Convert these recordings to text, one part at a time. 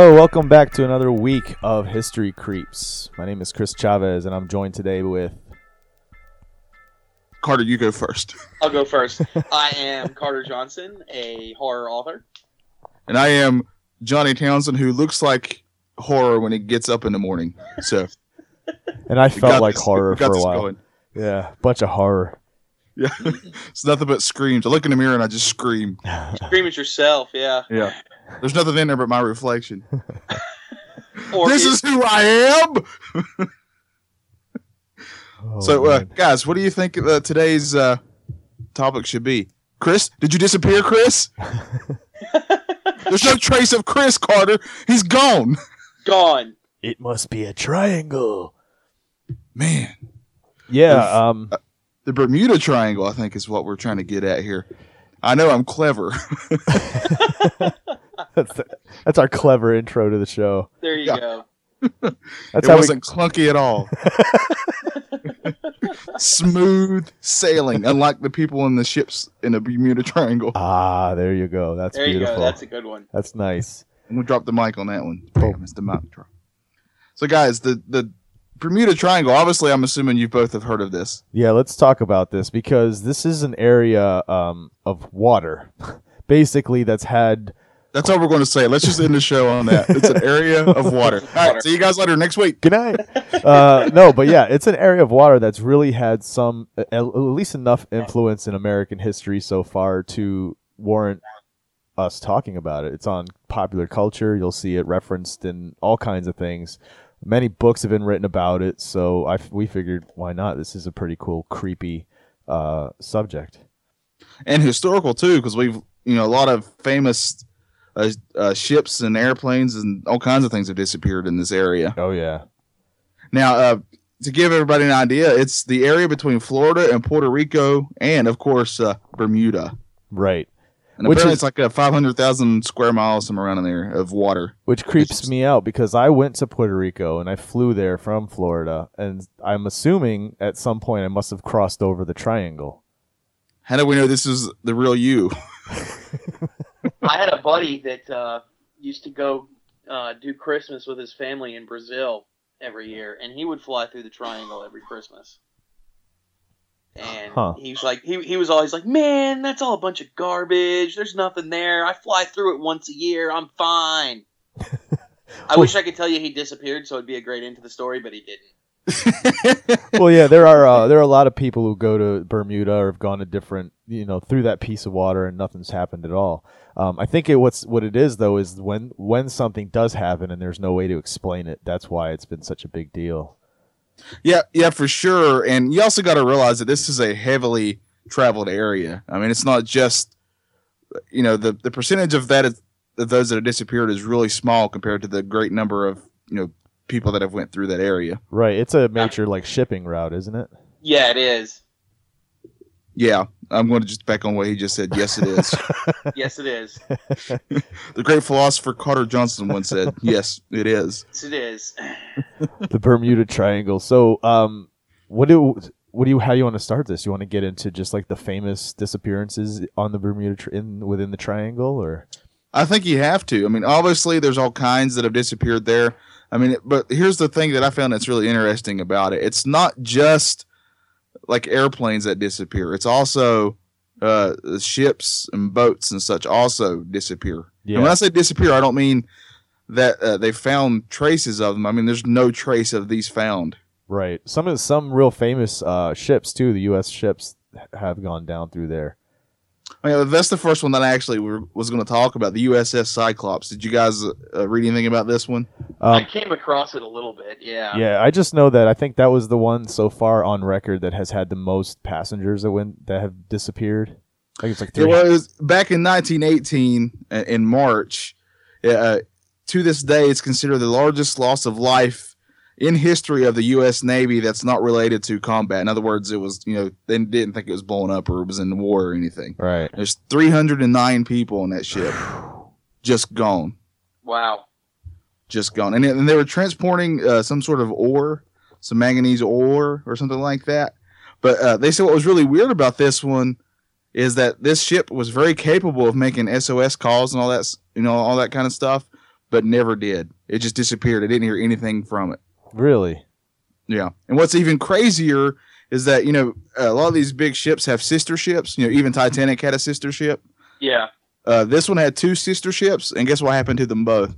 Hello, welcome back to another week of History Creeps. My name is Chris Chavez, and I'm joined today with. Carter, you go first. I'll go first. I am Carter Johnson, a horror author. And I am Johnny Townsend, who looks like horror when he gets up in the morning. So And I felt like this- horror for a while. going. Yeah, bunch of horror. Yeah, it's nothing but screams. I look in the mirror and I just scream. Scream at yourself, yeah. Yeah, there's nothing in there but my reflection. Or this is, who I am. Oh, so, uh, guys, what do you think uh, today's uh, topic should be? Chris, did you disappear, Chris? There's no trace of Chris Carter. He's gone. gone. it must be a triangle. Man, Yeah, If- um, the Bermuda Triangle, I think, is what we're trying to get at here. I know I'm clever. that's, that's our clever intro to the show. There you Yeah. go. That's it how we wasn't clunky at all. Smooth sailing, unlike the people in the ships in the Bermuda Triangle. Ah, there you go. That's There you beautiful. go. That's a good one. That's nice. I'm gonna drop the mic on that one. Bam, it's the mic drop. So, guys, the the Bermuda Triangle. Obviously, I'm assuming you both have heard of this. Yeah, let's talk about this because this is an area um, of water, basically that's had. That's all we're going to say. Let's just end the show on that. It's an area of water. All right, see you guys later next week. Good night. uh, no, but yeah, it's an area of water that's really had some, at at least enough influence in American history so far to warrant us talking about it. It's on popular culture. You'll see it referenced in all kinds of things. Many books have been written about it, so I f- we figured why not? This is a pretty cool, creepy uh, subject. and historical too, because we've you know a lot of famous uh, uh, ships and airplanes and all kinds of things have disappeared in this area. Oh yeah, Now, uh, to give everybody an idea, it's the area between Florida and Puerto Rico, and of course uh, Bermuda. right. And Which apparently, is- it's like a five hundred thousand square miles somewhere around in there of water. Which creeps It's- me out because I went to Puerto Rico and I flew there from Florida, and I'm assuming at some point I must have crossed over the triangle. How do we know this is the real you? I had a buddy that uh, used to go uh, do Christmas with his family in Brazil every year, and he would fly through the triangle every Christmas. And Huh. he was like, he, he was always like, man, that's all a bunch of garbage. There's nothing there. I fly through it once a year. I'm fine. I wish I could tell you he disappeared, so it'd be a great end to the story, but he didn't. well, yeah, there are uh, there are a lot of people who go to Bermuda or have gone to different, you know, through that piece of water and nothing's happened at all. Um, I think it what's what it is though is when when something does happen and there's no way to explain it. That's why it's been such a big deal. yeah, yeah, for sure. And you also got to realize that this is a heavily traveled area. I mean, it's not just you know the the percentage of that is, of those that have disappeared is really small compared to the great number of you know people that have went through that area. Right. It's a major like shipping route, isn't it? Yeah, it is. Yeah, I'm going to just back on what he just said. Yes, it is. Yes, it is. the great philosopher Carter Johnson once said, "Yes, it is." Yes, it is. the Bermuda Triangle. So, um, what do what do you how do you want to start this? You want to get into just like the famous disappearances on the Bermuda tri- in within the triangle, or I think you have to. I mean, obviously, there's all kinds that have disappeared there. I mean, but here's the thing that I found that's really interesting about it. It's not just like airplanes that disappear. It's also uh, ships and boats and such also disappear. And when I say disappear, I don't mean that uh, they found traces of them. I mean, there's no trace of these found. right. Some of some real famous uh, ships too. The U.S. ships have gone down through there. I mean, that's the first one that I actually were, was going to talk about. The USS Cyclops. Did you guys uh, read anything about this one? I Um, came across it a little bit. Yeah. yeah, I just know that I think that was the one so far on record that has had the most passengers that went that have disappeared. I think it's like three. It was back in 1918 uh, in March. Uh, to this day, it's considered the largest loss of life in history of the U.S. Navy that's not related to combat. In other words, it was you know they didn't think it was blown up or it was in the war or anything. Right. There's 309 people on that ship, just gone, Wow. just gone, and, and they were transporting uh, some sort of ore, some manganese ore or something like that. But uh, they said what was really weird about this one is that this ship was very capable of making SOS calls and all that, you know, all that kind of stuff. but never did. It just disappeared. I didn't hear anything from it. Really? Yeah. And what's even crazier is that, you know, a lot of these big ships have sister ships. You know, even Titanic had a sister ship. Yeah. Uh, this one had two sister ships, and guess what happened to them both?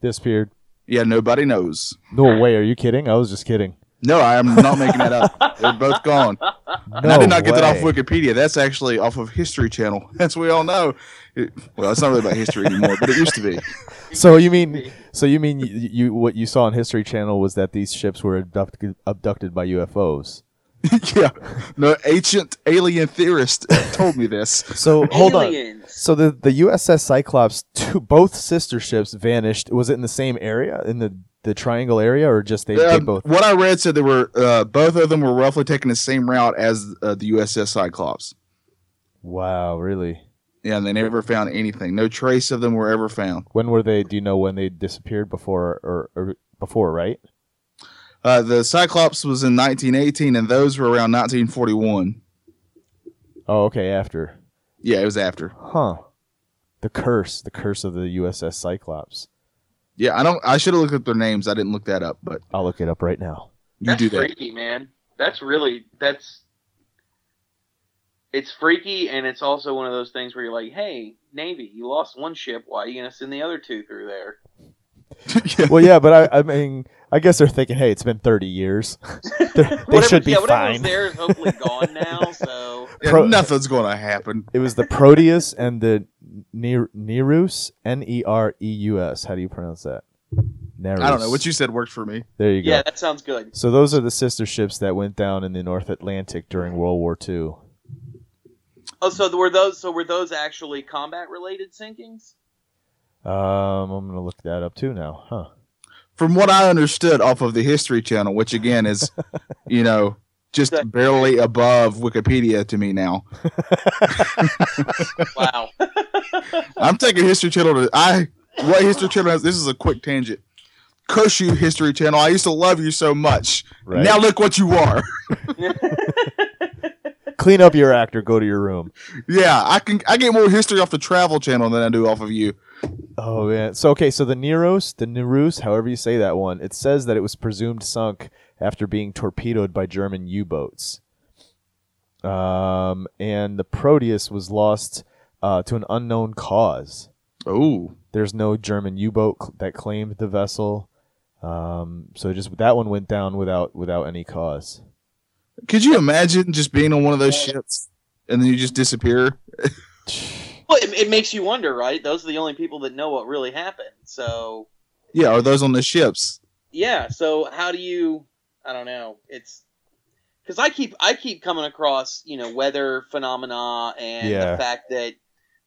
Disappeared. Yeah, nobody knows. No way. Are you kidding? I was just kidding. No, I am not making that up. They're both gone. No and I did not get that off. Wikipedia. That's actually off of History Channel. As we all know. It- well, it's not really about history anymore, but it used to be. So you mean so you mean you, you what you saw on History Channel was that these ships were abducted, abducted by UFOs? yeah. No ancient alien theorist told me this. So hold on. So the the USS Cyclops, two, both sister ships vanished. Was it in the same area in the the triangle area, or just they, they Um, both? What I read said they were uh, both of them were roughly taking the same route as uh, the USS Cyclops. Wow, really? Yeah, and they never found anything. No trace of them were ever found. When were they? Do you know when they disappeared? Before or, or before? Right? Uh, the Cyclops was in 1918, and those were around 1941. Oh, okay. After. Yeah, it was after. Huh. The curse, the curse of the USS Cyclops. Yeah, I don't. I should have looked up their names. I didn't look that up, but I'll look it up right now. you That's do that. freaky, man. That's really that's. It's freaky, and it's also one of those things where you're like, "Hey, Navy, you lost one ship. Why are you gonna send the other two through there?" yeah. Well, yeah, but I, I mean, I guess they're thinking, hey, it's been 30 years. They're- Whatever- should be yeah, fine. there is hopefully gone now. So Yeah, Pro- nothing's going to happen. It was the Proteus and the Ner- Nerus, N E R E U S. How do you pronounce that? Nerus. I don't know. What you said worked for me. There you go. yeah, that sounds good. So those are the sister ships that went down in the North Atlantic during World War II. Oh, so were those? So were those actually combat related sinkings? Um, I'm gonna look that up too now. Huh? From what I understood off of the History Channel, which again is, you know, just That- barely above Wikipedia to me now. Wow. I'm taking History Channel to I what History Channel has. This is a quick tangent. Curse you, History Channel. I used to love you so much. Right. Now look what you are. Clean up your act or go to your room. yeah, I can. I get more history off the Travel Channel than I do off of you. Oh man. So okay, so the Neros, the Nerus, however you say that one, it says that it was presumed sunk after being torpedoed by German U-boats. Um, and the Proteus was lost uh, to an unknown cause. Oh, There's no German U-boat cl- that claimed the vessel. Um, so just that one went down without without any cause. could you imagine just being on one of those ships and then you just disappear? well, it, it makes you wonder, right? Those are the only people that know what really happened. So Yeah, are those on the ships. yeah. So how do you? I don't know. It's because I keep I keep coming across you know weather phenomena and Yeah. the fact that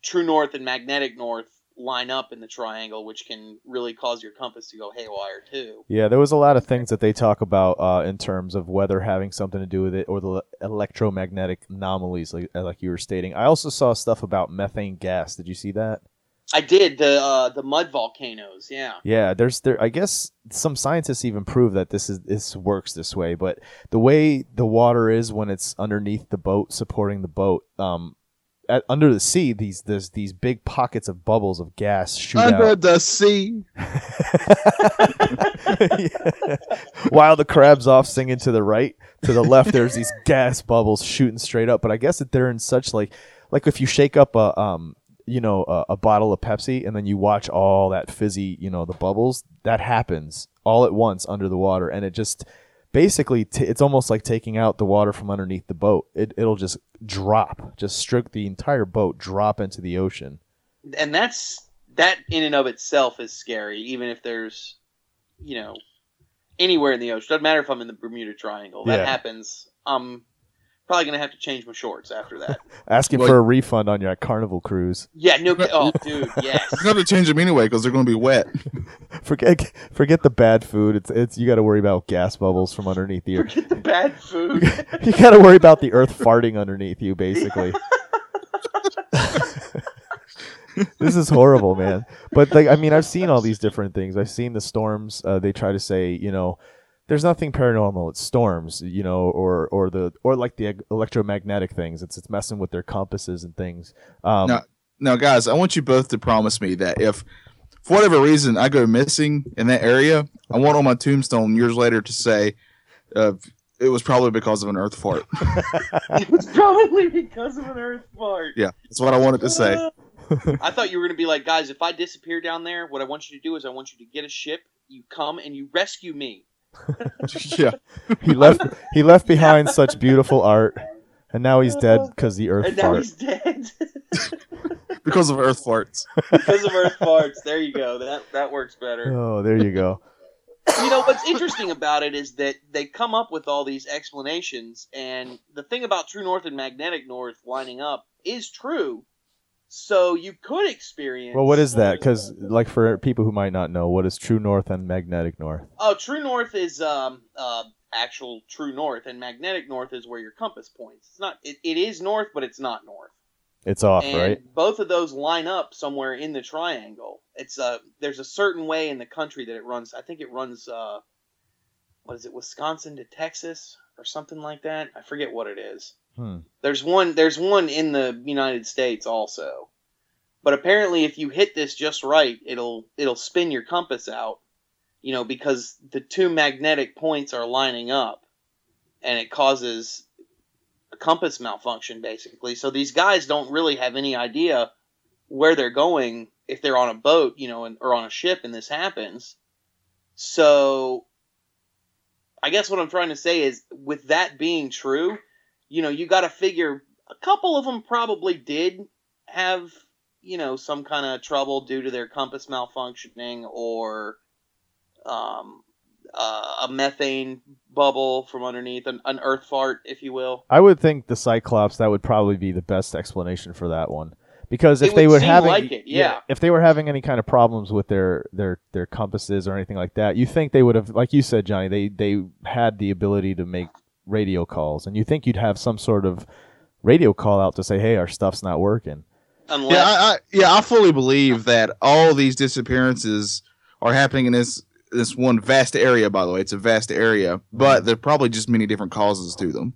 true north and magnetic north line up in the triangle, which can really cause your compass to go haywire too. Yeah, there was a lot of things that they talk about uh, in terms of weather having something to do with it, or the electromagnetic anomalies, like, like you were stating. I also saw stuff about methane gas. Did you see that? I did the uh, the mud volcanoes. Yeah. Yeah, there's there. I guess some scientists even prove that this is this works this way. But the way the water is when it's underneath the boat, supporting the boat, um, at, under the sea, these there's these big pockets of bubbles of gas shoot Under out. the sea. While the crab's off singing to the right, to the left, there's these gas bubbles shooting straight up. But I guess that they're in such like, like if you shake up a um, you know, a, a bottle of Pepsi and then you watch all that fizzy, you know, the bubbles that happens all at once under the water, and it just basically t- it's almost like taking out the water from underneath the boat. It it'll just drop, just strip the entire boat, drop into the ocean. and that's that in and of itself is scary even if there's you know anywhere in the ocean doesn't matter if i'm in the bermuda triangle that Yeah. happens i'm probably gonna have to change my shorts after that Asking Well- for a refund on your carnival cruise. yeah no oh dude yes You're going to change them anyway because they're going to be wet. Forget forget the bad food. It's it's you got to worry about gas bubbles from underneath you. forget the bad food you got to worry about the earth farting underneath you, basically. this is horrible, man. But like, I mean, I've seen all these different things. I've seen the storms. Uh, they try to say, you know, there's nothing paranormal. It's storms, you know, or or the or like the electromagnetic things. It's it's messing with their compasses and things. Um, No. Now, guys, I want you both to promise me that if for whatever reason I go missing in that area, I want on my tombstone years later to say, uh, it was probably because of an earth fart. it was probably because of an earth fart. yeah, that's what I wanted to say. I thought you were going to be like, guys, if I disappear down there, what I want you to do is I want you to get a ship, you come and you rescue me. yeah, He left he left behind such beautiful art, and now he's dead because the earth and now fart. he's dead because of earth farts. because of earth farts. There you go. That that works better. Oh, there you go. you know what's interesting about it is that they come up with all these explanations and the thing about true north and magnetic north lining up is true so you could experience Well, what is that? Because like for people who might not know, what is true north and magnetic north? oh true north is um uh actual true north and magnetic north is where your compass points it's not it, it is north but it's not north It's off, and right? both of those line up somewhere in the triangle. It's uh there's a certain way in the country that it runs. I think it runs uh what is it, Wisconsin to Texas or something like that. I forget what it is. Hmm. There's one there's one in the United States also. But apparently if you hit this just right, it'll it'll spin your compass out. You know, because the two magnetic points are lining up and it causes a compass malfunction basically. So these guys don't really have any idea where they're going if they're on a boat, you know, and, or on a ship and this happens. So I guess what I'm trying to say is with that being true, you know, you got to figure a couple of them probably did have, you know, some kind of trouble due to their compass malfunctioning or um, uh, a methane bubble from underneath, an, an earth fart, if you will. I would think the Cyclops that would probably be the best explanation for that one. Because if they would were having like it, yeah. if they were having any kind of problems with their their their compasses or anything like that, you think they would have like you said, Johnny, they they had the ability to make radio calls and you think you'd have some sort of radio call out to say, "Hey, our stuff's not working." Unless Yeah, I, I, yeah, I fully believe that all these disappearances are happening in this this one vast area. By the way, it's a vast area, but mm-hmm. there are probably just many different causes to them.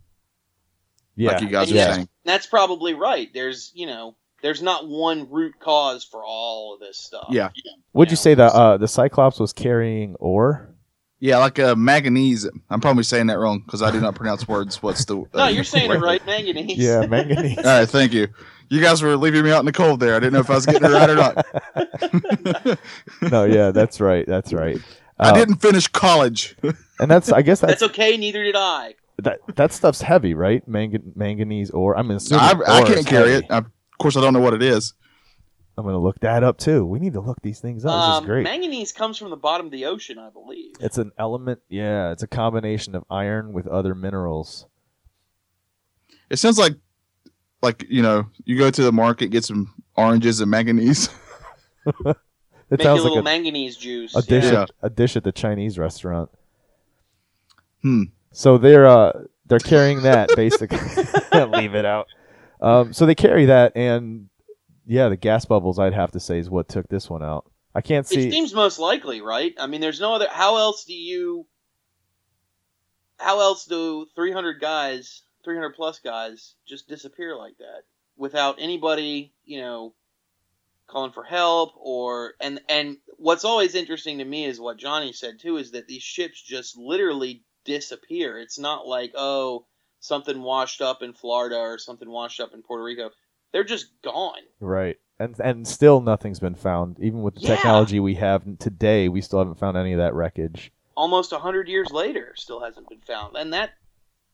Yeah. like you guys And are yeah. saying. that's probably right. There's, you know, there's not one root cause for all of this stuff. Yeah. Would you know, say that uh, the Cyclops was carrying ore? Yeah, like uh, manganese. I'm probably saying that wrong because I do not pronounce words. What's the? No, uh, you're saying it right, manganese. Yeah, manganese. All right, thank you. You guys were leaving me out in the cold there. I didn't know if I was getting it right or not. no, yeah, that's right. That's right. I Uh, didn't finish college. and that's I guess that's That's okay. Neither did I. that that stuff's heavy, right? Mangan- manganese ore. I'm assuming I, I ore is can't carry heavy. it. I, of course, I don't know what it is. I'm gonna look that up too. We need to look these things up. this Um, is great. manganese comes from the bottom of the ocean, I believe. It's an element. Yeah, it's a combination of iron with other minerals. It sounds like, like you know, you go to the market, get some oranges and manganese. It Make a sounds little like manganese juice. a, a dish Yeah. at, a dish at the Chinese restaurant. Hmm. So they're uh they're carrying that basically. Leave it out. Um, so they carry that, and yeah, the gas bubbles. I'd have to say is what took this one out. I can't see. It seems most likely, right? I mean, there's no other. How else do you? How else do 300 guys, 300 plus guys, just disappear like that without anybody, you know, calling for help or and and what's always interesting to me is what Johnny said too is that these ships just literally disappear. It's not like oh something washed up in Florida or something washed up in Puerto Rico. They're just gone. Right. And and still nothing's been found. Even with the Yeah. technology we have today, we still haven't found any of that wreckage. almost a hundred years later still hasn't been found, and that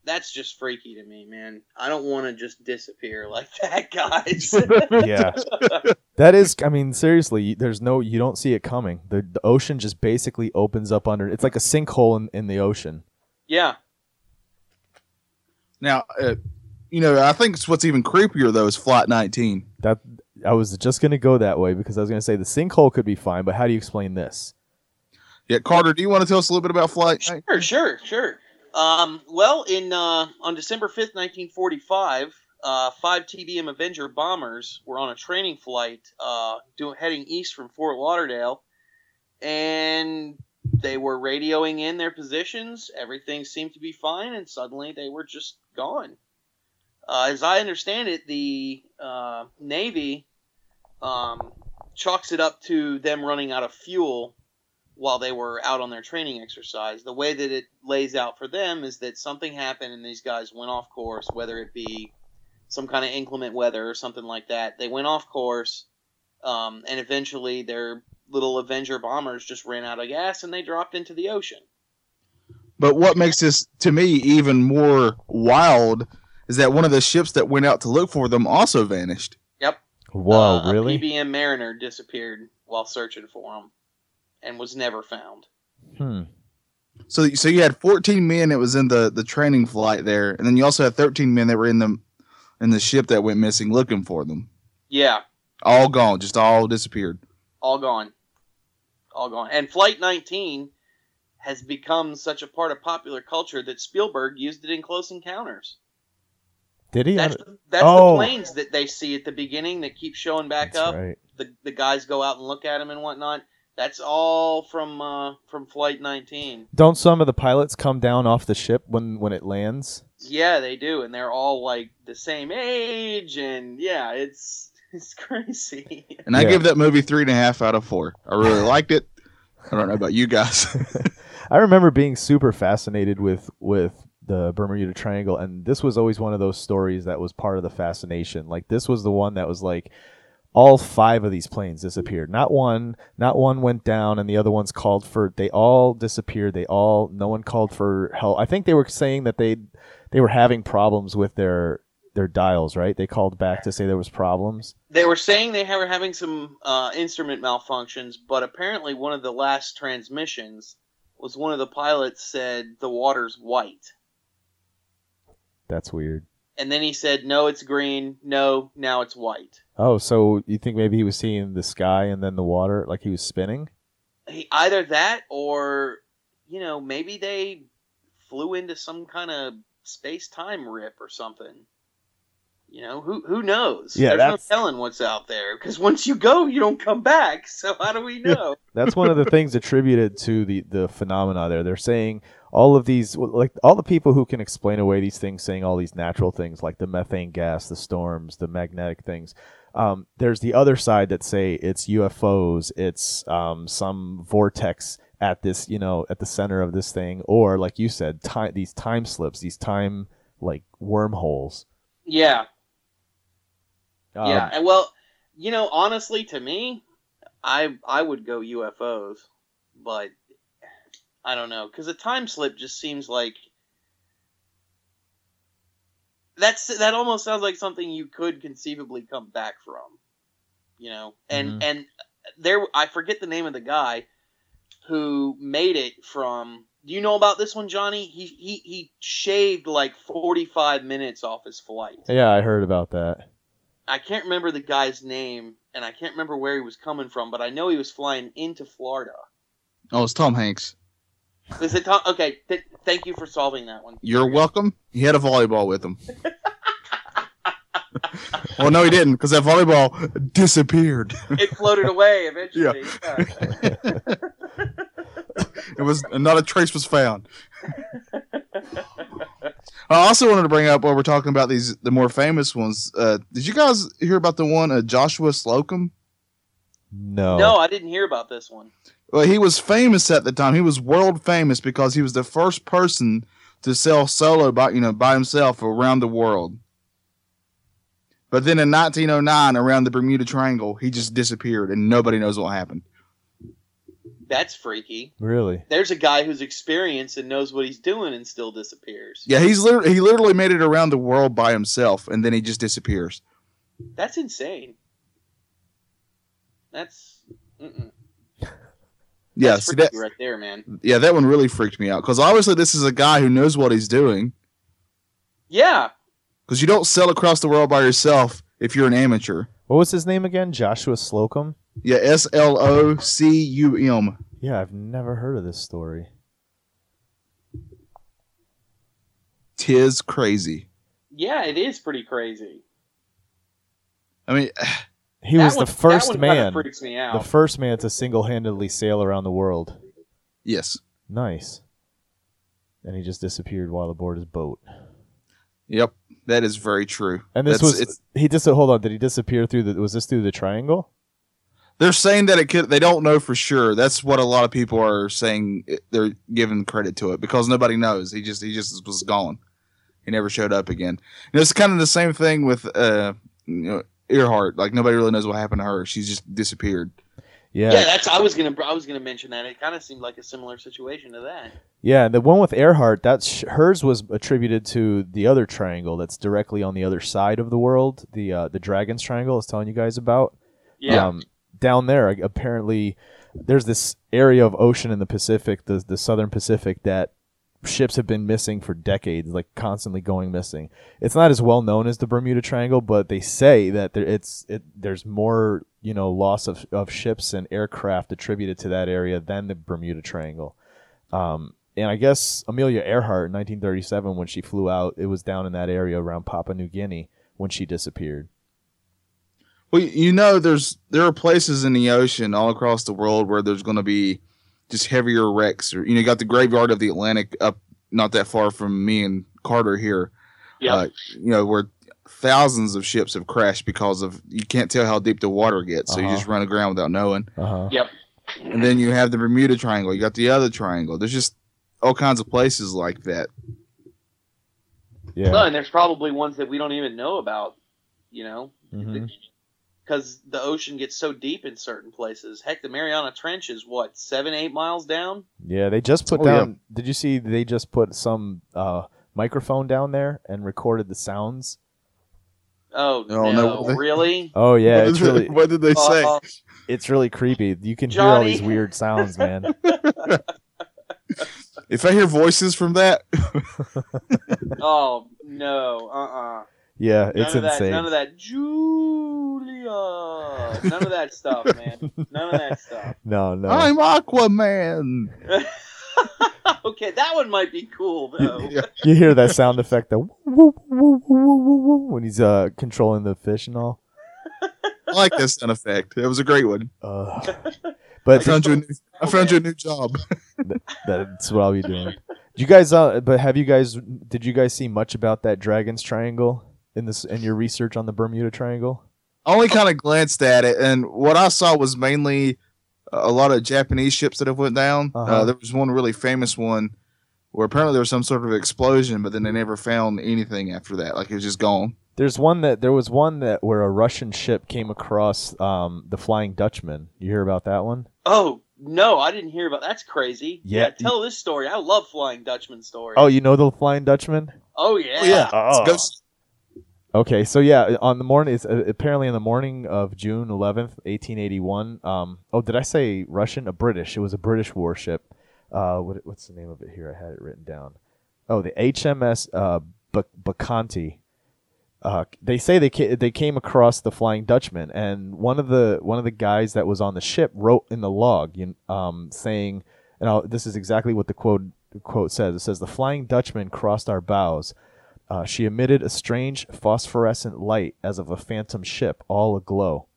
that's just freaky to me, man. I don't want to just disappear like that, guys. Yeah. that is I mean seriously, there's no you don't see it coming. The the ocean just basically opens up under it's like a sinkhole in, in the ocean. yeah, Now, uh, you know, I think it's what's even creepier though is Flight 19. That I was just going to go that way because I was going to say the sinkhole could be fine, but how do you explain this? Yeah, Carter, do you want to tell us a little bit about Flight? sure, sure, sure. Um, well, in uh, on December fifth, nineteen forty-five, uh, five TBM Avenger bombers were on a training flight, uh, doing heading east from Fort Lauderdale, and they were radioing in their positions. Everything seemed to be fine, and suddenly they were just gone. Uh, as I understand it, the uh, Navy um, chalks it up to them running out of fuel while they were out on their training exercise. The way that it lays out for them is that something happened and these guys went off course, whether it be some kind of inclement weather or something like that. They went off course, um, and eventually their little Avenger bombers just ran out of gas and they dropped into the ocean. But what makes this to me even more wild is that one of the ships that went out to look for them also vanished. Yep. Whoa, Uh, really? A PBM Mariner disappeared while searching for them and was never found. Hmm. So, so you had 14 men that was in the the training flight there, and then you also had 13 men that were in the in the ship that went missing looking for them. Yeah, All gone, just all disappeared. all gone. All gone. And Flight 19 has become such a part of popular culture that Spielberg used it in Close Encounters. Did he? That's, that's Oh. the planes that they see at the beginning that keep showing back That's up. right. The, the guys go out and look at them and whatnot. That's all from uh, from Flight 19. Don't some of the pilots come down off the ship when when it lands? Yeah, they do, and they're all like the same age, and yeah, it's it's crazy. And I Yeah. give that movie three and a half out of four. I really liked it. I don't know about you guys. I remember being super fascinated with with the Bermuda Triangle, and this was always one of those stories that was part of the fascination. Like this was the one that was like all five of these planes disappeared. Not one, not one went down, and the other ones called for. They all disappeared. They all, no one called for help. I think they were saying that they they were having problems with their their dials. Right? They called back to say there was problems. They were saying they were having some uh, instrument malfunctions, but apparently one of the last transmissions was one of the pilots said the water's white. That's weird. And then he said, no, it's green. No, now it's white. Oh, so you think maybe he was seeing the sky and then the water, like he was spinning? He, either that or, you know, maybe they flew into some kind of space time rip or something. You know, who who knows? Yeah, There's that's- no telling what's out there because once you go, you don't come back. So how do we know? That's one of the things attributed to the the phenomena there. They're saying all of these like all the people who can explain away these things saying all these natural things like the methane gas, the storms, the magnetic things. Um, there's the other side that say it's UFOs, it's um, some vortex at this, you know, at the center of this thing, or like you said, time these time slips, these time like wormholes. yeah, Um, yeah. And well, you know, honestly, to me, I I would go UFOs, but I don't know because a time slip just seems like that's that almost sounds like something you could conceivably come back from, you know. And Mhm. and there, I forget the name of the guy who made it from. Do you know about this one, Johnny? He he he shaved like forty five minutes off his flight. Yeah, I heard about that. I can't remember the guy's name, and I can't remember where he was coming from, but I know he was flying into Florida. oh, it's Tom Hanks. Is it Tom? Okay, th- thank you for solving that one. You're welcome. He had a volleyball with him. well, no, he didn't, because that volleyball disappeared. It floated away eventually. Yeah. It was not a trace was found. I also wanted to bring up while we're talking about these the more famous ones. Uh, did you guys hear about the one uh, Joshua Slocum? No. No, I didn't hear about this one. Well, he was famous at the time. He was world famous because he was the first person to sell solo by you know by himself around the world. But then in 1909, around the Bermuda Triangle, he just disappeared, and nobody knows what happened. That's freaky. Really? There's a guy who's experienced and knows what he's doing and still disappears. Yeah, he's literally, he literally made it around the world by himself, and then he just disappears. That's insane. That's mm-mm. Yeah, That's see that, right there, man. yeah, that one really freaked me out because obviously this is a guy who knows what he's doing. Yeah, Because you don't sell across the world by yourself if you're an amateur. What was his name again? Joshua Slocum? Yeah, S L O C U M. Yeah, I've never heard of this story. Tis crazy. yeah, it is pretty crazy. I mean, He That was one- the first that man, Freaks me the first man to single-handedly sail around the world. yes. Nice. And he just disappeared while aboard his boat. Yep, that is very true. And this That's- was it's, he dis hold on, did he disappear through the was this through the triangle? They're saying that it could. They don't know for sure. That's what a lot of people are saying. They're giving credit to it because nobody knows. He just he just was gone. He never showed up again. And it's kind of the same thing with uh, you know, Earhart. Like nobody really knows what happened to her. She's just disappeared. Yeah, Yeah, that's I was gonna I was gonna mention that. It kind of seemed like a similar situation to that. Yeah, the one with Earhart, that's hers was attributed to the other triangle that's directly on the other side of the world, the uh, the Dragon's Triangle I was telling you guys about. Yeah. Um, down there, apparently, there's this area of ocean in the Pacific, the the Southern Pacific, that ships have been missing for decades, like constantly going missing. It's not as well known as the Bermuda Triangle, but they say that there, it's it, there's more you know loss of, of ships and aircraft attributed to that area than the Bermuda Triangle. Um, and I guess Amelia Earhart in 1937, when she flew out, it was down in that area around Papua New Guinea when she disappeared. Well, you know, there's there are places in the ocean all across the world where there's going to be just heavier wrecks, or you know, you got the graveyard of the Atlantic up not that far from me and Carter here. Yeah. Uh, you know, where thousands of ships have crashed because of you can't tell how deep the water gets, so you Uh-huh. just run aground without knowing. Uh huh. Yep. And then you have the Bermuda Triangle. You got the other triangle. There's just all kinds of places like that. Yeah. No, and there's probably ones that we don't even know about. You know, Mhm. Because the ocean gets so deep in certain places. Heck, the Mariana Trench is what seven, eight miles down. Yeah, they just put Oh, yeah. down. Did you see? They just put some uh, microphone down there and recorded the sounds. Oh Oh, no, no, they- really? Oh yeah, what, it's did really what did they say? Uh, it's really creepy. You can hear all these weird sounds, man. if I hear voices from that, oh no, uh, uh Yeah, None it's of that. insane. None of that, Julia. None of that stuff, man. None of that stuff. no, no. I'm Aquaman. okay, that one might be cool though. Yeah. you hear that sound effect, woo, when he's uh controlling the fish and all. I like that sound effect. It was a great one. Uh, I but found you a new, I found you a new job. that's what I'll be doing. Do You guys, uh, but have you guys? Did you guys see much about that Dragon's Triangle in this in your research on the Bermuda Triangle? I only kind of glanced at it, and what I saw was mainly a lot of Japanese ships that have went down. uh Uh-huh. there was one really famous one where apparently there was some sort of explosion, but then they never found anything after that. Like it was just gone. There's one that there was one that where a Russian ship came across um, the Flying Dutchman. You hear about that one? Oh no, I didn't hear about. That's crazy. Yeah. tell this story. I love Flying Dutchman stories. Oh, you know the Flying Dutchman? Oh yeah. Oh, yeah. Oh. Okay, so yeah, on the morning, it's uh, apparently in the morning of June 11th, 1881. Um, oh, did I say Russian? A British. It was a British warship. Uh, what, what's the name of it here? I had it written down. Oh, the HMS uh, Bacchante. Uh, they say they ca- they came across the Flying Dutchman, and one of the one of the guys that was on the ship wrote in the log, um, saying, and I'll, this is exactly what the quote the quote says. It says the Flying Dutchman crossed our bows. Uh, she emitted a strange phosphorescent light as of a phantom ship, all aglow.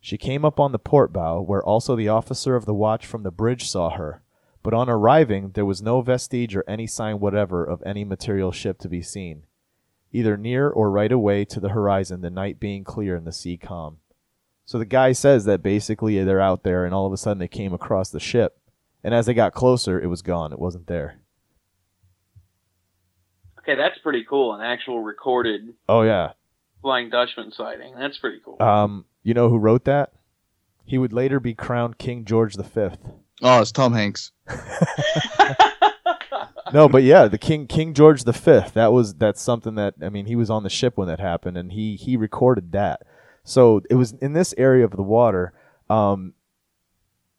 She came up on the port bow, where also the officer of the watch from the bridge saw her. But on arriving, there was no vestige or any sign whatever of any material ship to be seen, either near or right away to the horizon, the night being clear and the sea calm. So the guy says that basically they're out there, and all of a sudden they came across the ship, and as they got closer, it was gone. It wasn't there. Okay, that's pretty cool. An actual recorded Oh yeah, Flying Dutchman sighting. That's pretty cool. Um, you know who wrote that? He would later be crowned King George V. Oh, it's Tom Hanks. No, but yeah, the King King George V. That was that's something that I mean he was on the ship when that happened, and he he recorded that. So it was in this area of the water. Um,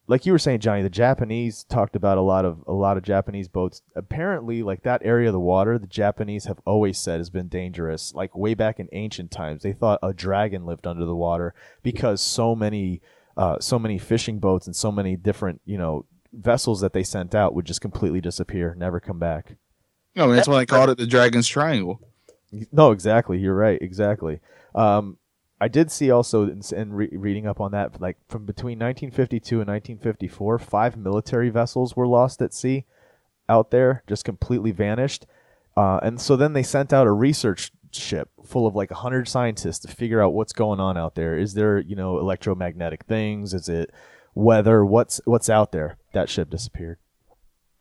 like you were saying, Johnny, the Japanese talked about a lot of a lot of Japanese boats. Apparently, like that area of the water, the Japanese have always said has been dangerous. Like way back in ancient times, they thought a dragon lived under the water because so many, uh, so many fishing boats and so many different, you know, vessels that they sent out would just completely disappear, never come back. No, that's why they called it the Dragon's Triangle. No, exactly. You're right. Exactly. Um, I did see also in, in re- reading up on that, like from between 1952 and 1954, five military vessels were lost at sea out there, just completely vanished. Uh, and so then they sent out a research ship full of like 100 scientists to figure out what's going on out there. Is there, you know, electromagnetic things? Is it weather? What's what's out there? That ship disappeared.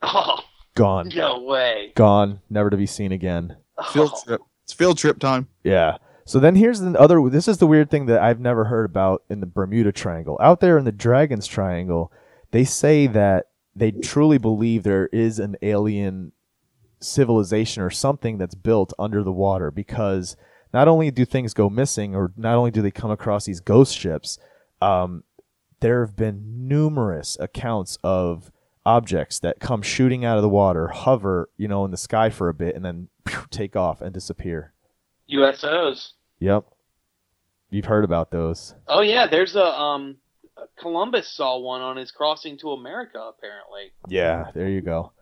Oh, Gone. no way. Gone, never to be seen again. Field Oh, trip. It's field trip time. Yeah. So then here's the other this is the weird thing that I've never heard about in the Bermuda Triangle. Out there in the Dragons Triangle, they say that they truly believe there is an alien civilization or something that's built under the water because not only do things go missing or not only do they come across these ghost ships, um, there have been numerous accounts of objects that come shooting out of the water, hover, you know, in the sky for a bit, and then take off and disappear. USOs. Yep. You've heard about those. Oh yeah, there's a um Columbus saw one on his crossing to America apparently. Yeah, there you go.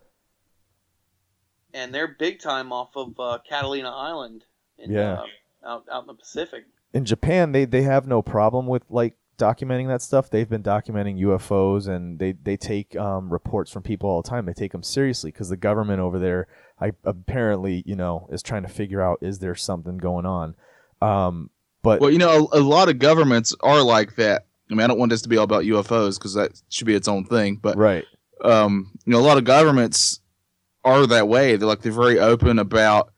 And they're big time off of uh, Catalina Island in, Yeah. uh, out out in the Pacific. In Japan, they they have no problem with like documenting that stuff. They've been documenting UFOs and they they take um, reports from people all the time. They take them seriously because the government over there, I apparently you know, is trying to figure out is there something going on. Um, but Well, you know, a, a lot of governments are like that. I mean, I don't want this to be all about UFOs because that should be its own thing. But right, um, you know, a lot of governments are that way. They're like they're very open about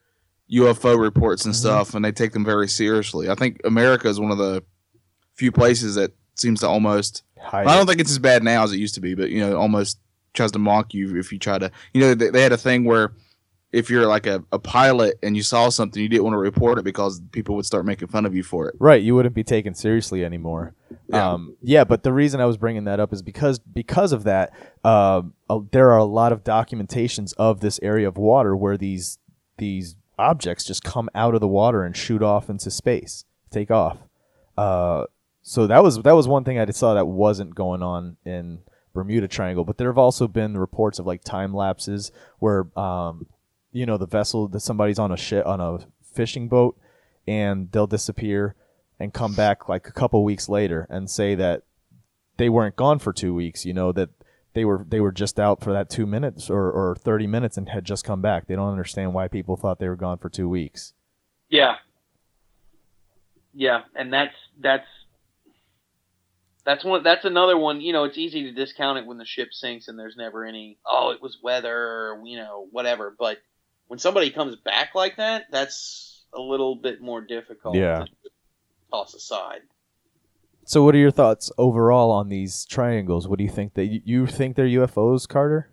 UFO reports and Mhm. stuff, and they take them very seriously. I think America is one of the few places that seems to almost. hide I don't think it's as bad now as it used to be, but you know, almost tries to mock you if you try to. You know, they, they had a thing where if you're like a, a pilot and you saw something, you didn't want to report it because people would start making fun of you for it. Right, you wouldn't be taken seriously anymore. Yeah. Um, yeah, but the reason I was bringing that up is because because of that, um, uh, there are a lot of documentations of this area of water where these these objects just come out of the water and shoot off into space, take off. Uh, so that was that was one thing I saw that wasn't going on in Bermuda Triangle, but there have also been reports of like time lapses where um, you know the vessel that somebody's on a ship on a fishing boat and they'll disappear and come back like a couple weeks later and say that they weren't gone for two weeks. You know that they were they were just out for that two minutes or, or thirty minutes and had just come back. They don't understand why people thought they were gone for two weeks. Yeah. Yeah, and that's that's that's one that's another one, you know, it's easy to discount it when the ship sinks and there's never any oh, it was weather or you know, whatever, but when somebody comes back like that, that's a little bit more difficult Yeah. to toss aside. So, what are your thoughts overall on these triangles? What do you think that you, think they're UFOs, Carter?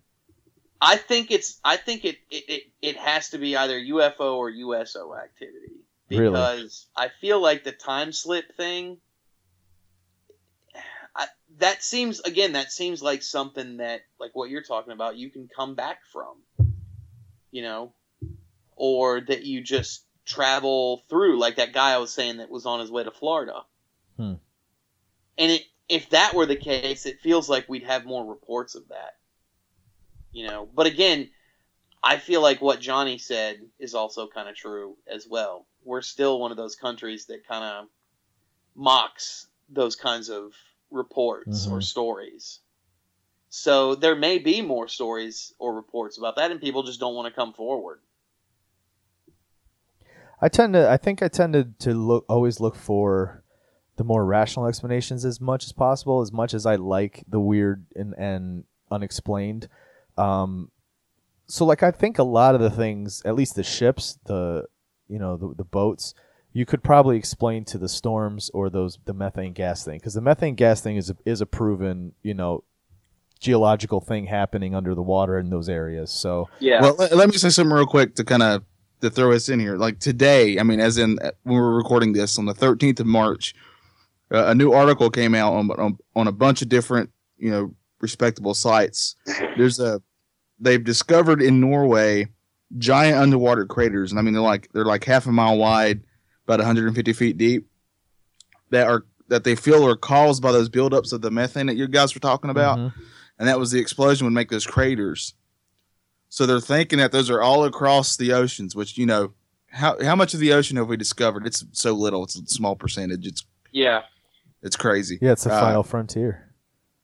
I think it's I think it it, it, it has to be either UFO or USO activity Really? because I feel like the time slip thing I, that seems again that seems like something that like what you're talking about you can come back from you know or that you just travel through like that guy I was saying that was on his way to Florida. Hmm. and it if that were the case it feels like we'd have more reports of that you know. But again i feel like what johnny said is also kind of true as well. We're still one of those countries that kind of mocks those kinds of reports or Mhm. stories. So there may be more stories or reports about that and people just don't want to come forward I tend to. I think I tend to, to look always look for the more rational explanations as much as possible. As much as I like the weird and, and unexplained. Um, so like I think a lot of the things, at least the ships, the you know the, the boats, you could probably explain to the storms or those the methane gas thing because the methane gas thing is a, is a proven you know geological thing happening under the water in those areas. So yeah Well, let, let me say something real quick to kind of to throw us in here. Like today, I mean, as in uh, when we're recording this on the 13th of March, uh, a new article came out on, on on a bunch of different you know respectable sites. There's a they've discovered in Norway giant underwater craters, and I mean they're like they're like half a mile wide, about 150 feet deep. That are that they feel are caused by those buildups of the methane that you guys were talking about Mhm. and that was the explosion would make those craters. So they're thinking that those are all across the oceans, which you know, how how much of the ocean have we discovered? It's so little. It's a small percentage. It's yeah it's crazy. yeah, it's the Uh, final frontier.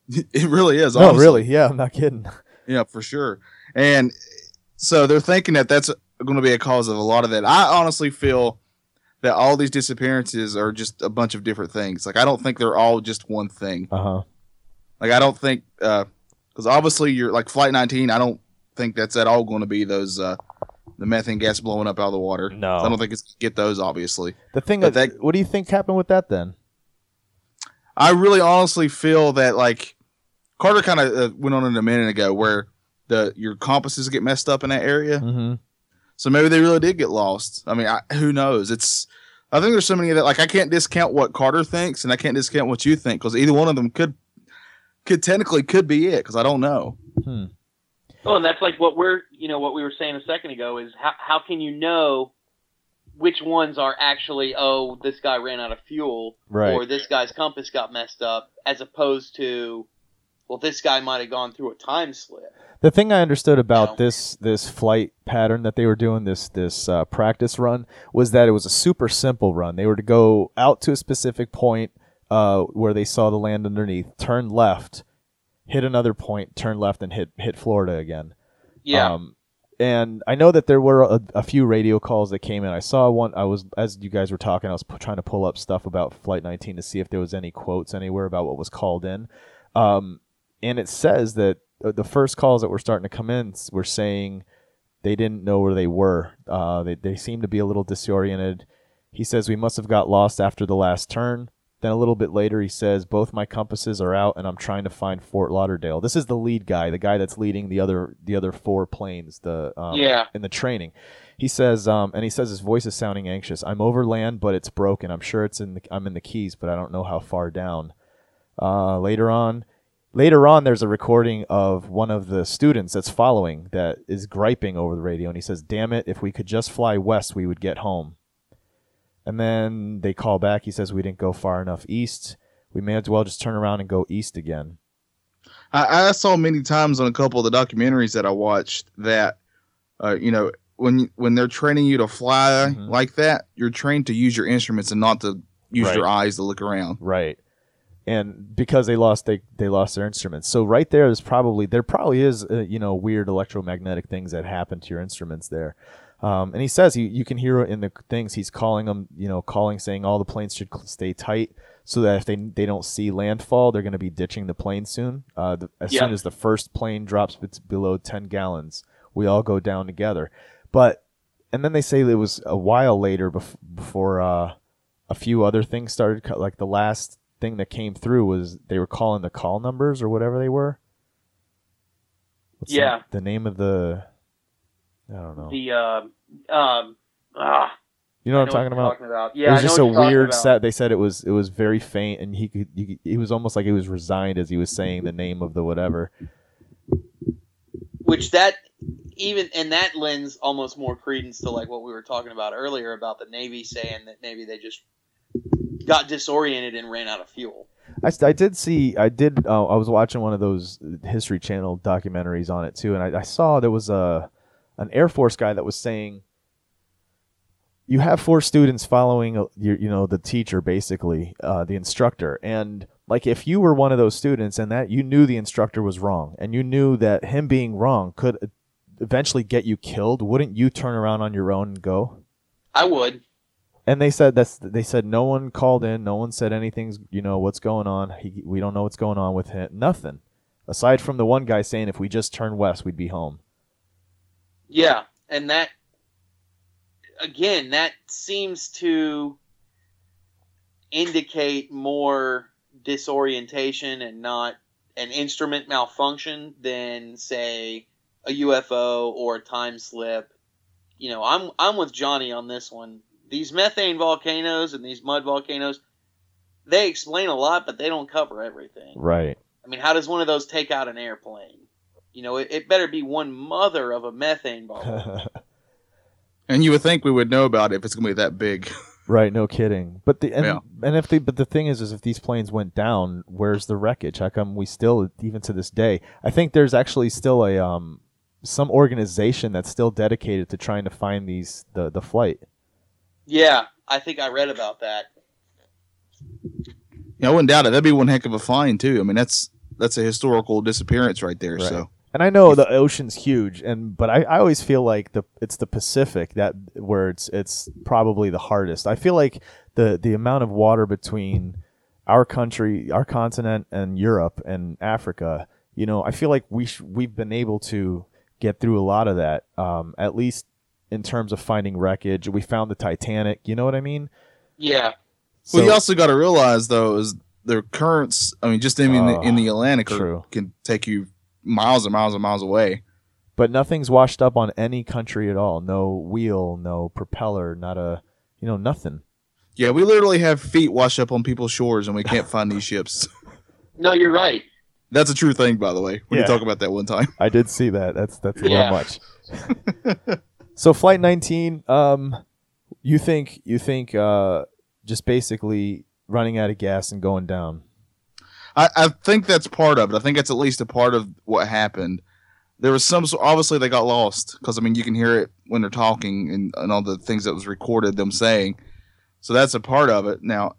It really is. No, really, yeah, I'm not kidding. Yeah, for sure. And so they're thinking that that's going to be a cause of a lot of that. I honestly feel that all these disappearances are just a bunch of different things. Like I don't think they're all just one thing. Uh huh. Like I don't think because obviously you're like Flight 19. I don't think that's at all going to be those uh, the methane gas blowing up out of the water. No. I don't think it's get those obviously. The thing But that, that- what do you think happened with that then? I really honestly feel that like Carter kind of uh, went on it a minute ago where the your compasses get messed up in that area. Mm-hmm. So maybe they really did get lost. I mean, I, who knows? It's I think there's so many of that. Like I can't discount what Carter thinks, and I can't discount what you think because either one of them could could technically could be it because I don't know. Hmm. Well, and that's like what we're, you know, what we were saying a second ago is how, how can you know which ones are actually, oh, this guy ran out of fuel Right. or this guy's compass got messed up, as opposed to, well, this guy might have gone through a time slip. The thing I understood about this this flight pattern that they were doing this this uh, practice run was that it was a super simple run. They were to go out to a specific point uh, where they saw the land underneath, turn left, hit another point, turn left, and hit hit Florida again. Yeah. Um, and I know that there were a, a few radio calls that came in. I saw one. I was as you guys were talking, I was p- trying to pull up stuff about Flight 19 to see if there was any quotes anywhere about what was called in. Um, and it says that uh, the first calls that were starting to come in were saying they didn't know where they were. Uh, they they seemed to be a little disoriented. He says we must have got lost after the last turn. Then a little bit later, he says both my compasses are out, and I'm trying to find Fort Lauderdale. This is the lead guy, the guy that's leading the other the other four planes. The um, Yeah. in the training. He says, um, and he says his voice is sounding anxious. I'm over land, but it's broken. I'm sure it's in. The, I'm in the Keys, but I don't know how far down. Uh, later on, later on, there's a recording of one of the students that's following that is griping over the radio, and he says, "Damn it! If we could just fly west, we would get home." And then they call back. He says, "We didn't go far enough east. We may as well just turn around and go east again." I, I saw many times on a couple of the documentaries that I watched that, uh, you know, when when they're training you to fly Mhm. like that, you're trained to use your instruments and not to use Right. your eyes to look around. Right. And because they lost they they lost their instruments. So right there is probably there probably is uh, you know weird electromagnetic things that happen to your instruments there. Um, and he says he, you can hear in the things he's calling them, you know, calling saying all the planes should stay tight so that if they they don't see landfall, they're going to be ditching the plane soon. Uh, the, as Yeah. soon as the first plane drops below 10 gallons, we all go down together. But and then they say it was a while later bef- before uh, a few other things started. Like the last thing that came through was they were calling the call numbers or whatever they were. What's the- Yeah. The, name of the. I don't know. The, um, um, ah, you know what I'm talking you're about? talking about. it was just a what weird set. They said it was it was very faint, and he could, he he was almost like he was resigned as he was saying the name of the whatever. which that even and that lends almost more credence to like what we were talking about earlier about the Navy saying that maybe they just got disoriented and ran out of fuel. I, I did see I did uh, I was watching one of those History Channel documentaries on it too, and I, I saw there was a an Air Force guy that was saying you have four students following uh, your you know the teacher basically uh, the instructor and like if you were one of those students and that you knew the instructor was wrong and you knew that him being wrong could eventually get you killed wouldn't you turn around on your own and go I would. and they said that's they said no one called in, no one said anything's you know what's going on. He, we don't know what's going on with him. Nothing aside from the one guy saying if we just turn west, we'd be home. Yeah, and that again, that seems to indicate more disorientation and not an instrument malfunction than say a UFO or a time slip. You know, I'm I'm with Johnny on this one. These methane volcanoes and these mud volcanoes, they explain a lot, but they don't cover everything. Right. I mean, how does one of those take out an airplane? You know, it, it better be one mother of a methane ball. And you would think we would know about it if it's going to be that big. right. No kidding. But the and, Yeah. and if they but the thing is is if these planes went down, where's the wreckage? How come we still even to this day? I think there's actually still a um some organization that's still dedicated to trying to find these the the flight. yeah, I think I read about that. Yeah, I wouldn't doubt it. That'd be one heck of a find too. I mean, that's that's a historical disappearance right there. Right. So And I know the ocean's huge, and but I, I always feel like the it's the Pacific that where it's it's probably the hardest. I feel like the the amount of water between our country, our continent, and Europe and Africa, you know, I feel like we sh- we've been able to get through a lot of that, um, at least in terms of finding wreckage. We found the Titanic. You know what I mean? Yeah. well, you also got to realize though is the currents. I mean, just in, the Oh, in the Atlantic are, true. can take you miles and miles and miles away. but nothing's washed up on any country at all. No wheel, no propeller, not a you know nothing. Yeah, we literally have feet washed up on people's shores, and we can't find these ships. No, you're right. That's a true thing, by the way. When Yeah. you talk about that one time. I did see that. That's that's a Yeah. little much. so flight 19 um you think you think uh just basically running out of gas and going down. I, I think that's part of it. I think that's at least a part of what happened. There was some obviously they got lost because I mean you can hear it when they're talking and, and all the things that was recorded them saying. So that's a part of it. Now,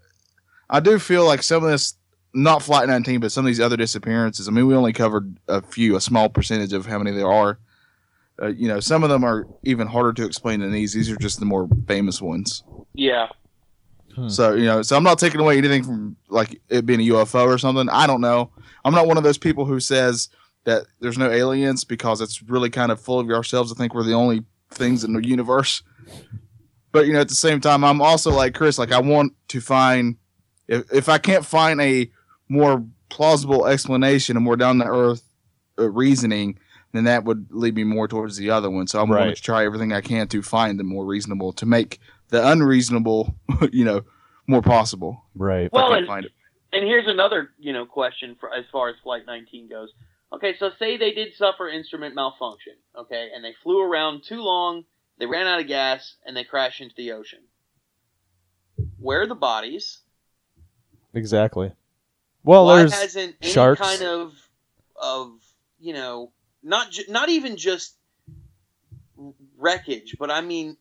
I do feel like some of this, not Flight 19, but some of these other disappearances. I mean, we only covered a few, a small percentage of how many there are. Uh, you know, some of them are even harder to explain than these. These are just the more famous ones. Yeah. Hmm. So you know, so I'm not taking away anything from like it being a UFO or something. I don't know. I'm not one of those people who says that there's no aliens because it's really kind of full of ourselves to think we're the only things in the universe. But you know, at the same time, I'm also like Chris. Like I want to find if if I can't find a more plausible explanation, a more down to earth uh, reasoning, then that would lead me more towards the other one. So I'm going to try everything I can to find the more reasonable to make the unreasonable, you know, more possible. Right. Well, and- find it. And here's another, you know, question for as far as Flight 19 goes. Okay, so say they did suffer instrument malfunction, okay, and they flew around too long, they ran out of gas, and they crashed into the ocean. Where are the bodies? Exactly. Well, Why there's hasn't any sharks. kind of of you know not ju- not even just wreckage, but I mean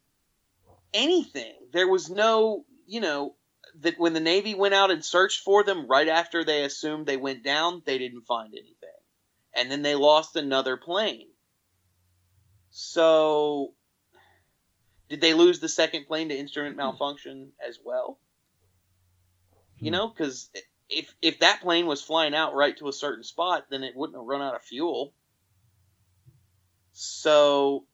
anything. There was no you know that when the Navy went out and searched for them right after they assumed they went down, they didn't find anything, and then they lost another plane. So. Did they lose the second plane to instrument malfunction as well? You Hmm. know, because if if that plane was flying out right to a certain spot, then it wouldn't have run out of fuel. So,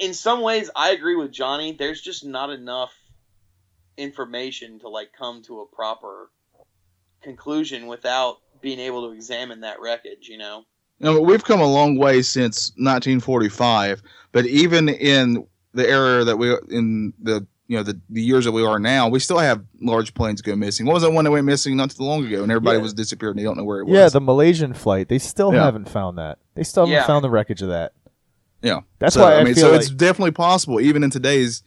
in some ways I agree with Johnny. There's just not enough information to like come to a proper conclusion without being able to examine that wreckage. You know. You know, we've come a long way since 1945, but even in the era that we in the you know the, the years that we are now, we still have large planes go missing. What was that one that went missing not too long ago, and everybody Yeah. was disappeared and they don't know where it was? yeah, the Malaysian flight. They still Yeah. haven't found that. They still haven't Yeah. found the wreckage of that. Yeah. That's so, why I, mean, feel so like it's definitely possible, even in today's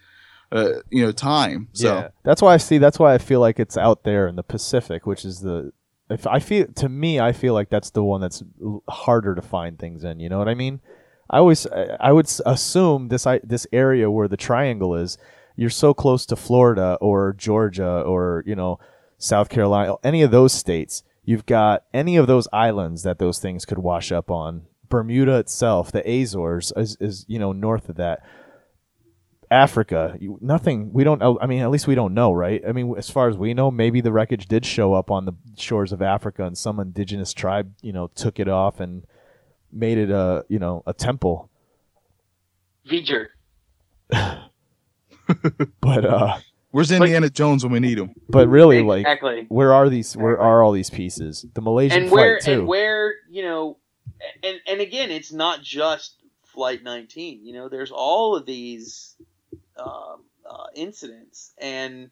uh, you know time. So yeah. That's why I see. That's why I feel like it's out there in the Pacific, which is the. If I feel to me, I feel like that's the one that's harder to find things in. You know what I mean? I always, I I would assume this I, this area where the triangle is, you're so close to Florida or Georgia or you know South Carolina, any of those states. You've got any of those islands that those things could wash up on. Bermuda itself, the Azores, is, is you know north of that. Africa, nothing. We don't. know- I mean, at least we don't know, right? I mean, as far as we know, maybe the wreckage did show up on the shores of Africa, and some indigenous tribe, you know, took it off and made it a, you know, a temple. V'ger. But, uh, where's Indiana Jones when we need him? but really, like, exactly. where are these? Where are all these pieces? The Malaysian and where flight too. and where you know and and again it's not just flight 19 you know there's all of these um, uh, incidents and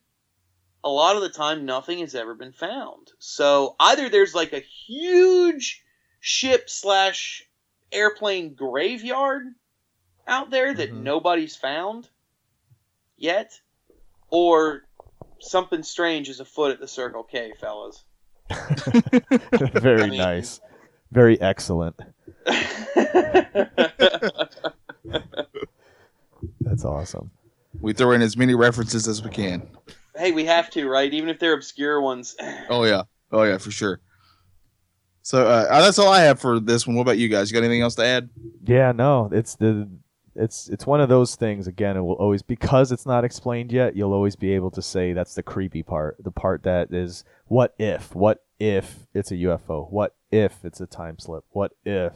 a lot of the time nothing has ever been found so either there's like a huge ship slash airplane graveyard out there that Mhm. nobody's found yet or something strange is afoot at the circle k fellas Very I mean- nice. Very excellent. That's awesome. We throw in as many references as we can. hey, we have to, right? Even if they're obscure ones. Oh yeah, oh yeah, for sure. So uh, that's all I have for this one. What about you guys? You got anything else to add? Yeah, no, it's the it's it's one of those things again it will always because it's not explained yet you'll always be able to say that's the creepy part the part that is what if what if it's a ufo what if it's a time slip what if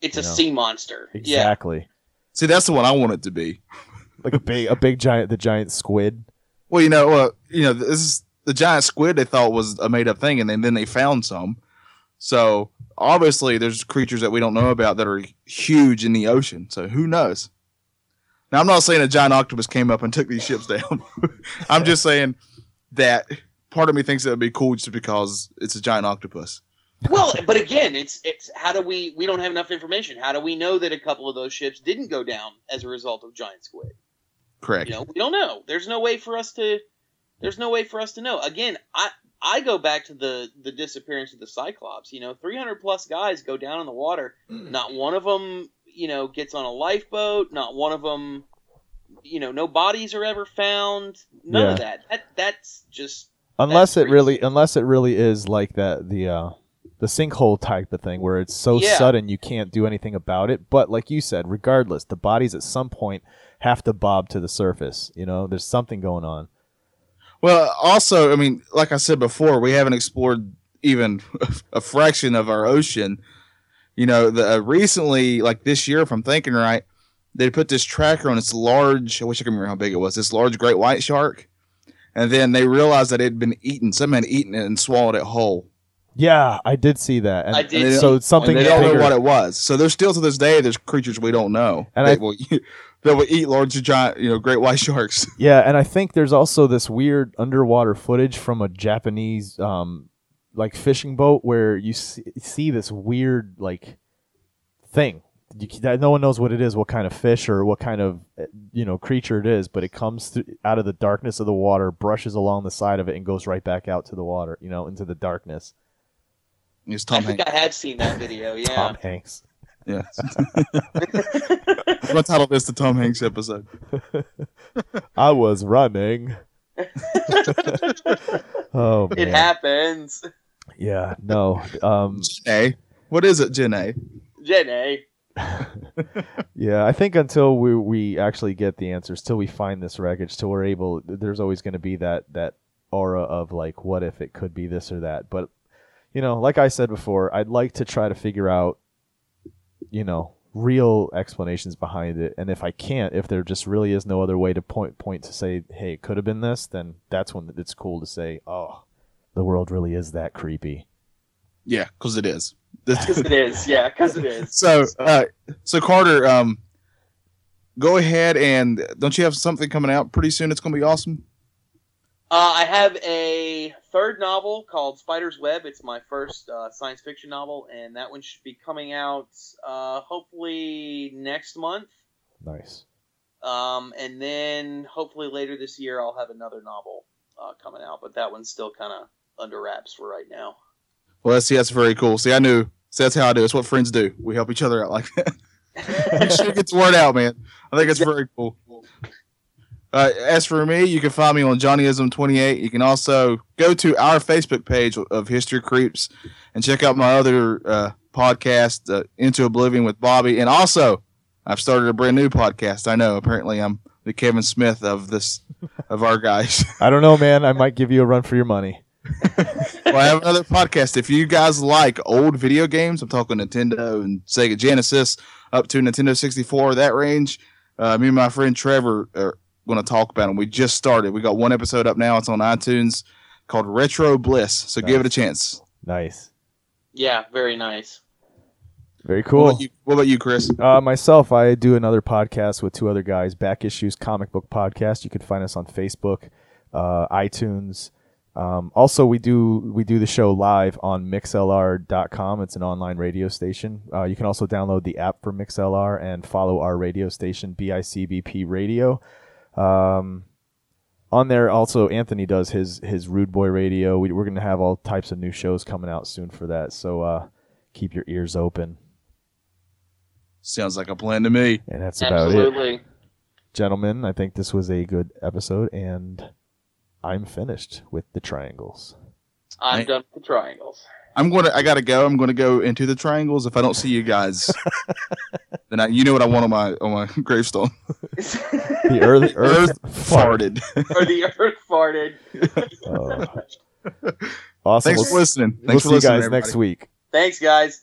It's a know. sea monster. Yeah. exactly See, that's the one I want it to be. like a big a big giant the giant squid Well, you know, well, you know, this is the giant squid they thought was a made up thing, and then, then they found some. So obviously, there's creatures that we don't know about that are huge in the ocean. So who knows? Now, I'm not saying a giant octopus came up and took these ships down. I'm just saying that part of me thinks it would be cool just because it's a giant octopus. Well, but again, it's it's how do we we don't have enough information. How do we know that a couple of those ships didn't go down as a result of giant squid? Correct. You know, we don't know. There's no way for us to. There's no way for us to know. Again, I I go back to the the disappearance of the Cyclops. You know, 300 plus guys go down in the water. Not one of them, you know, gets on a lifeboat. Not one of them, you know, no bodies are ever found. None of that. That that's just unless That's it really unless it really is like that the uh the sinkhole type of thing where it's so Yeah. sudden you can't do anything about it but like you said regardless the bodies at some point have to bob to the surface you know there's something going on Well, also, I mean, like I said before, we haven't explored even a fraction of our ocean. You know, the uh, recently, like this year, if I'm thinking right, they put this tracker on this large. I wish I could remember how big it was. This large great white shark, and then they realized that it had been eaten. Someone had eaten it and swallowed it whole. Yeah i did see that and, I did and so it's something and they don't bigger. know what it was. So there's still to this day there's creatures we don't know And that I- will that will eat large giant, you know, great white sharks. Yeah, and I think there's also this weird underwater footage from a Japanese um like fishing boat where you see, see this weird like thing. You, that no one knows what it is, what kind of fish or what kind of uh, you know creature it is, but it comes through, out of the darkness of the water, brushes along the side of it, and goes right back out to the water, you know, into the darkness. It's I Tom think I had seen that video. Yeah. Tom Hanks. Yeah. I'm gonna title this the Tom Hanks episode. I was running. oh man. It happens. Yeah, no. Um, A. What is it, Jen A? Jenny. Yeah, I think until we we actually get the answers, till we find this wreckage, till we're able, there's always going to be that that aura of like, what if it could be this or that. But you know, like I said before, I'd like to try to figure out, you know, real explanations behind it. And if I can't, if there just really is no other way to point point to say, hey, it could have been this, then that's when it's cool to say, oh, the world really is that creepy. Yeah, because it is. Because it is. Yeah, because it is. so, uh, so Carter, um, go ahead and don't you have something coming out pretty soon? It's gonna be awesome. Uh, I have a third novel called Spider's Web. It's my first uh, science fiction novel, and that one should be coming out uh, hopefully next month. Nice. Um, and then hopefully later this year, I'll have another novel uh, coming out, but that one's still kind of under wraps for right now. Well, see, that's very cool. See, I knew. See, that's how I do. It's what friends do. We help each other out like that. Make sure you get the word out, man. I think it's very cool. Uh, as for me, you can find me on Johnnyism28. You can also go to our Facebook page of History Creeps and check out my other uh, podcast, uh, Into Oblivion with Bobby. And also, I've started a brand new podcast. I know. Apparently, I'm the Kevin Smith of this of our guys. I don't know, man. I might give you a run for your money. well, I have another podcast. If you guys like old video games, I'm talking Nintendo and Sega Genesis up to Nintendo 64, that range. Uh, me and my friend Trevor are going to talk about them. We just started. We got one episode up now. It's on iTunes called Retro Bliss. So give it a chance. Nice. Yeah, very nice. Very What, cool. about you, what about you, Chris? Uh, myself, I do another podcast with two other guys, Back Issues Comic Book Podcast. You can find us on Facebook, uh, iTunes. Um, also, we do we do the show live on mixlr.com. It's an online radio station. Uh, you can also download the app for MixLR and follow our radio station, BICBP Radio. Um, on there, also Anthony does his his Rude Boy Radio. We, we're going to have all types of new shows coming out soon for that. So uh, keep your ears open. Sounds like a plan to me. And that's about it. Gentlemen, I think this was a good episode, and I'm finished with the triangles. I'm Right. done with the triangles. I'm going to. I gotta go. I'm going to go into the triangles. If I don't see you guys, then I, you know what I want on my on my gravestone. The earth, earth, Earth farted. or the earth farted. Uh, awesome. Thanks we'll, for listening. we'll Thanks see for you listening, guys next week. Thanks, guys.